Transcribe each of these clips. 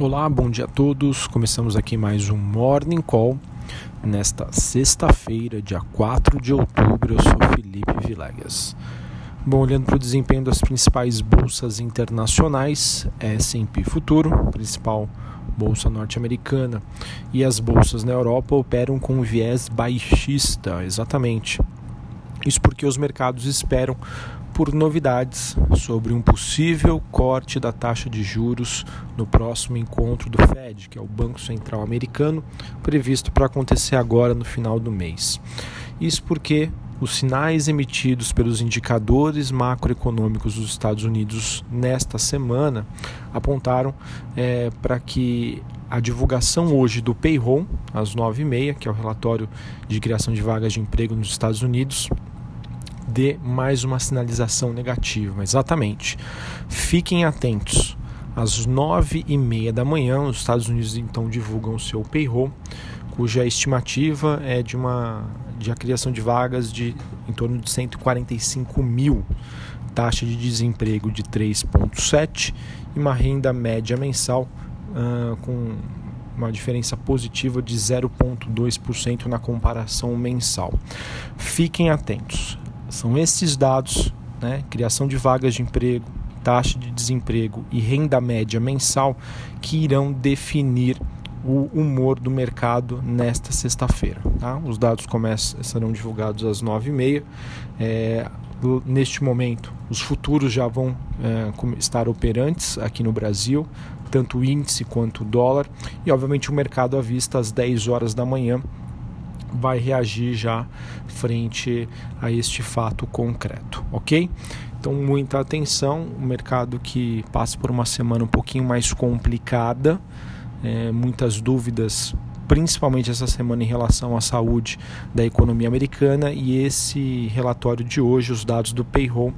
Olá, bom dia a todos. Começamos aqui mais um Morning Call nesta sexta-feira, dia 4 de outubro. Eu sou Felipe Vilegas. Bom, olhando para o desempenho das principais bolsas internacionais, S&P Futuro, principal bolsa norte-americana, e as bolsas na Europa operam com viés baixista, exatamente. Isso porque os mercados esperam por novidades sobre um possível corte da taxa de juros no próximo encontro do Fed, que é o Banco Central Americano, previsto para acontecer agora no final do mês. Isso porque os sinais emitidos pelos indicadores macroeconômicos dos Estados Unidos nesta semana apontaram é, para que a divulgação hoje do payroll, às 9h30, que é o relatório de criação de vagas de emprego nos Estados Unidos, dê mais uma sinalização negativa. Exatamente. Fiquem atentos. Às nove e meia da manhã, os Estados Unidos então divulgam o seu payroll, cuja estimativa é de uma de a criação de vagas de em torno de 145 mil, taxa de desemprego de 3,7 e uma renda média mensal uh, com uma diferença positiva de 0,2% na comparação mensal. Fiquem atentos. São esses dados, né, criação de vagas de emprego, taxa de desemprego e renda média mensal, que irão definir o humor do mercado nesta sexta-feira. Tá? Os dados começam, serão divulgados às 9h30. É, neste momento, os futuros já vão é, estar operantes aqui no Brasil, tanto o índice quanto o dólar, e obviamente o mercado à vista às 10 horas da manhã vai reagir já frente a este fato concreto, ok? Então, muita atenção. O mercado que passa por uma semana um pouquinho mais complicada, é, muitas dúvidas, principalmente essa semana em relação à saúde da economia americana. E esse relatório de hoje, os dados do payroll,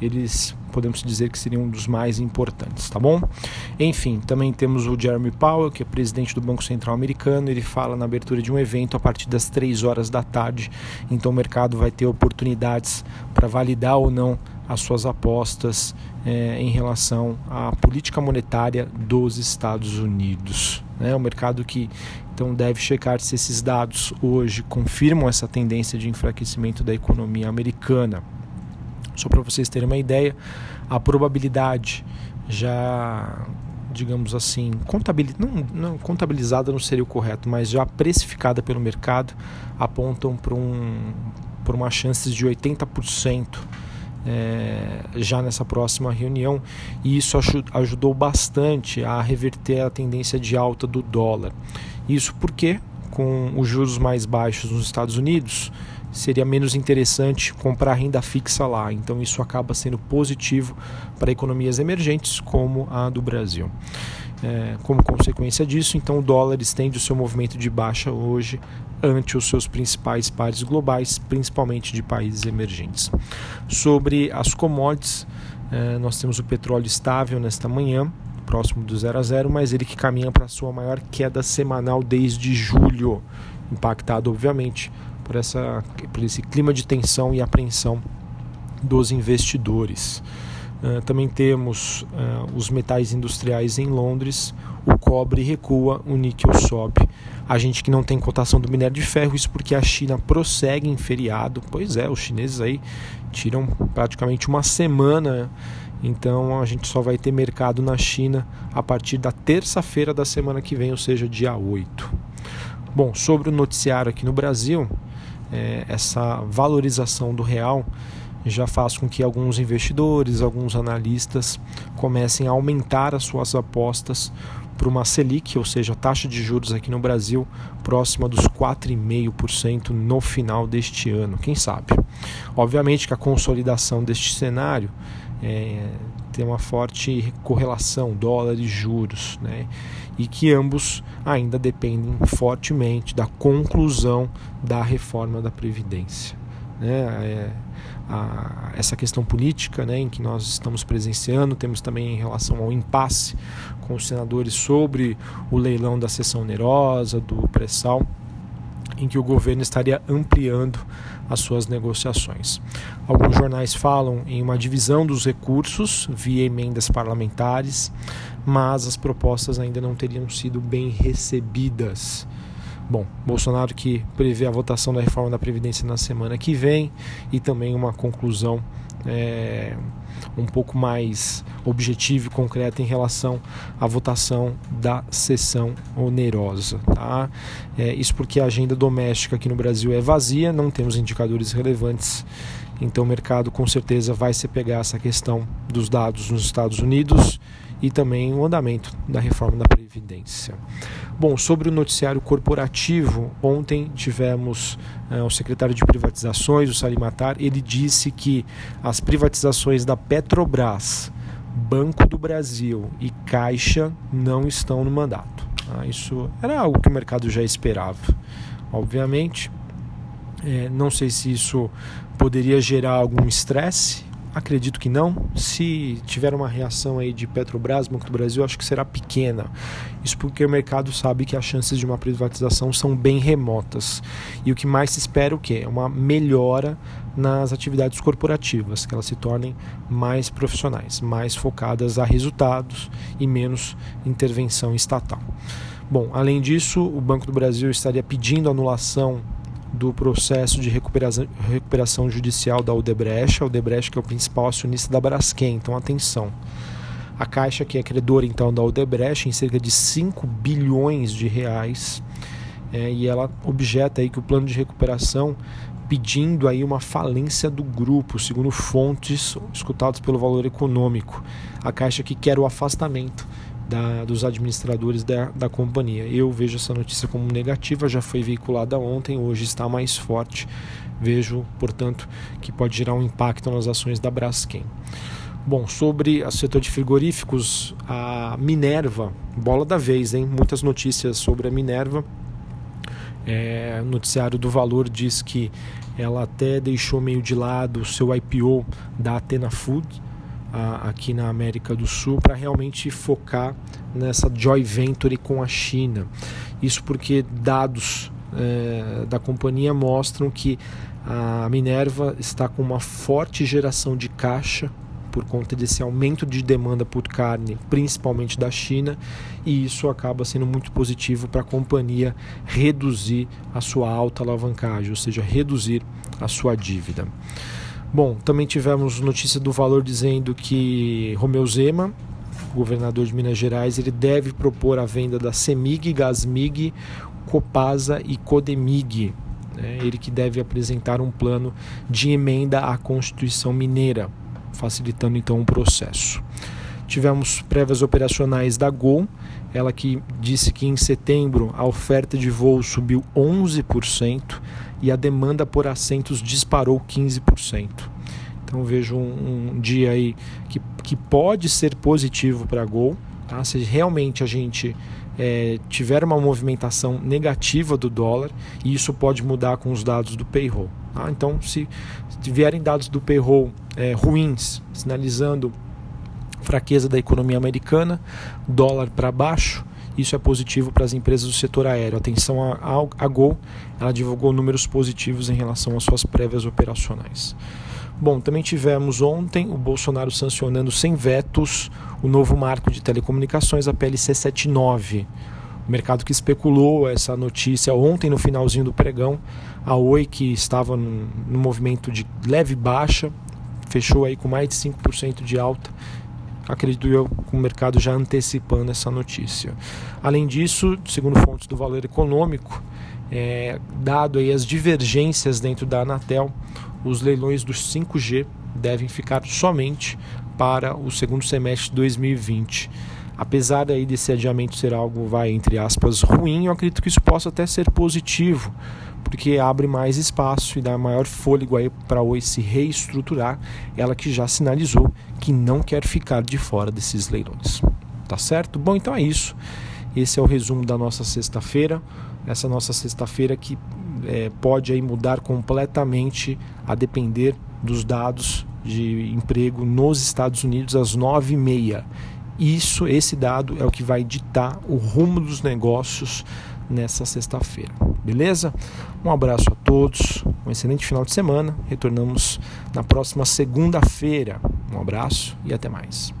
eles podemos dizer que seriam um dos mais importantes, tá bom? Enfim, também temos o Jeremy Powell, que é presidente do Banco Central Americano, ele fala na abertura de um evento a partir das 3 horas da tarde, então o mercado vai ter oportunidades para validar ou não as suas apostas é, em relação à política monetária dos Estados Unidos. Né? O mercado que então deve checar se esses dados hoje confirmam essa tendência de enfraquecimento da economia americana. Só para vocês terem uma ideia, a probabilidade já, digamos assim, contabiliz... não, não, contabilizada não seria o correto, mas já precificada pelo mercado, apontam para um, por uma chance de 80%. É, já nessa próxima reunião, e isso ajudou bastante a reverter a tendência de alta do dólar. Isso porque, com os juros mais baixos nos Estados Unidos, seria menos interessante comprar renda fixa lá. Então isso acaba sendo positivo para economias emergentes como a do Brasil. É, como consequência disso, então o dólar estende o seu movimento de baixa hoje ante os seus principais pares globais, principalmente de países emergentes. Sobre as commodities, é, nós temos o petróleo estável nesta manhã, próximo do zero a zero, mas ele que caminha para sua maior queda semanal desde julho, impactado obviamente por, essa, por esse clima de tensão e apreensão dos investidores. Uh, também temos uh, os metais industriais em Londres, o cobre recua, o níquel sobe. A gente que não tem cotação do minério de ferro, isso porque a China prossegue em feriado. Pois é, os chineses aí tiram praticamente uma semana, então a gente só vai ter mercado na China a partir da terça-feira da semana que vem, ou seja, dia 8. Bom, sobre o noticiário aqui no Brasil, é, essa valorização do real já faz com que alguns investidores, alguns analistas comecem a aumentar as suas apostas para uma Selic, ou seja, taxa de juros aqui no Brasil próxima dos 4,5% no final deste ano, quem sabe. Obviamente que a consolidação deste cenário é, tem uma forte correlação dólar e juros, né? e que ambos ainda dependem fortemente da conclusão da reforma da Previdência. Né? É, a, essa questão política né, em que nós estamos presenciando, temos também em relação ao impasse com os senadores sobre o leilão da sessão onerosa, do pré-sal em que o governo estaria ampliando as suas negociações. Alguns jornais falam em uma divisão dos recursos via emendas parlamentares, mas as propostas ainda não teriam sido bem recebidas. Bom, Bolsonaro que prevê a votação da reforma da Previdência na semana que vem e também uma conclusão é, um pouco mais objetiva e concreta em relação à votação da sessão onerosa. Tá? É, isso porque a agenda doméstica aqui no Brasil é vazia, não temos indicadores relevantes. Então o mercado com certeza vai se pegar essa questão dos dados nos Estados Unidos e também o andamento da reforma da Previdência. Bom, sobre o noticiário corporativo, ontem tivemos é, o secretário de privatizações, o Salimatar, ele disse que as privatizações da Petrobras, Banco do Brasil e Caixa não estão no mandato. Ah, isso era algo que o mercado já esperava, obviamente. É, não sei se isso poderia gerar algum estresse Acredito que não. Se tiver uma reação aí de Petrobras, Banco do Brasil, acho que será pequena. Isso porque o mercado sabe que as chances de uma privatização são bem remotas. E o que mais se espera é o quê? É uma melhora nas atividades corporativas, que elas se tornem mais profissionais, mais focadas a resultados e menos intervenção estatal. Bom, além disso, o Banco do Brasil estaria pedindo anulação do processo de recuperação, recuperação judicial da Odebrecht. A Odebrecht que é o principal acionista da Braskem, então atenção. A Caixa, que é credora então da Odebrecht, em cerca de 5 bilhões de reais, é, e ela objeta aí que o plano de recuperação pedindo aí uma falência do grupo, segundo fontes escutadas pelo Valor Econômico. A Caixa que quer o afastamento da, dos administradores da, da companhia. Eu vejo essa notícia como negativa, já foi veiculada ontem, hoje está mais forte. Vejo, portanto, que pode gerar um impacto nas ações da Braskem. Bom, sobre o setor de frigoríficos, a Minerva, bola da vez, hein? Muitas notícias sobre a Minerva. É, o noticiário do Valor diz que ela até deixou meio de lado o seu IPO da Atena Food, aqui na América do Sul para realmente focar nessa joint venture com a China. Isso porque dados é, da companhia mostram que a Minerva está com uma forte geração de caixa por conta desse aumento de demanda por carne, principalmente da China, e isso acaba sendo muito positivo para a companhia reduzir a sua alta alavancagem, ou seja, reduzir a sua dívida. Bom, também tivemos notícia do Valor dizendo que Romeu Zema, governador de Minas Gerais, ele deve propor a venda da Semig, Gasmig, Copasa e Codemig. Né? Ele que deve apresentar um plano de emenda à Constituição Mineira, facilitando então o processo. Tivemos prévias operacionais da Gol, ela que disse que em setembro a oferta de voo subiu 11%, e a demanda por assentos disparou 15%. Então vejo um, um dia aí que, que pode ser positivo para a Gol, tá? se realmente a gente é, tiver uma movimentação negativa do dólar, e isso pode mudar com os dados do payroll. Tá? Então, se, vierem dados do payroll é, ruins, sinalizando fraqueza da economia americana, dólar para baixo, isso é positivo para as empresas do setor aéreo. Atenção a, a, a Gol, ela divulgou números positivos em relação às suas prévias operacionais. Bom, também tivemos ontem o Bolsonaro sancionando sem vetos o novo marco de telecomunicações, a PLC 79. O mercado que especulou essa notícia ontem no finalzinho do pregão, a Oi que estava no, no movimento de leve baixa, fechou aí com mais de 5% de alta acredito eu, com o mercado já antecipando essa notícia. Além disso, segundo fontes do valor econômico, é, dado aí as divergências dentro da Anatel, os leilões dos 5G devem ficar somente para o segundo semestre de 2020. Apesar aí desse adiamento ser algo, vai, entre aspas, ruim, eu acredito que isso possa até ser positivo, porque abre mais espaço e dá maior fôlego aí para a Oi se reestruturar, ela que já sinalizou que não quer ficar de fora desses leilões. Tá certo? Bom, então é isso. Esse é o resumo da nossa sexta-feira. Essa nossa sexta-feira que é, pode aí mudar completamente a depender dos dados de emprego nos Estados Unidos às nove e meia. Isso, esse dado é o que vai ditar o rumo dos negócios nessa sexta-feira. Beleza? Um abraço a todos, um excelente final de semana. Retornamos na próxima segunda-feira. Um abraço e até mais.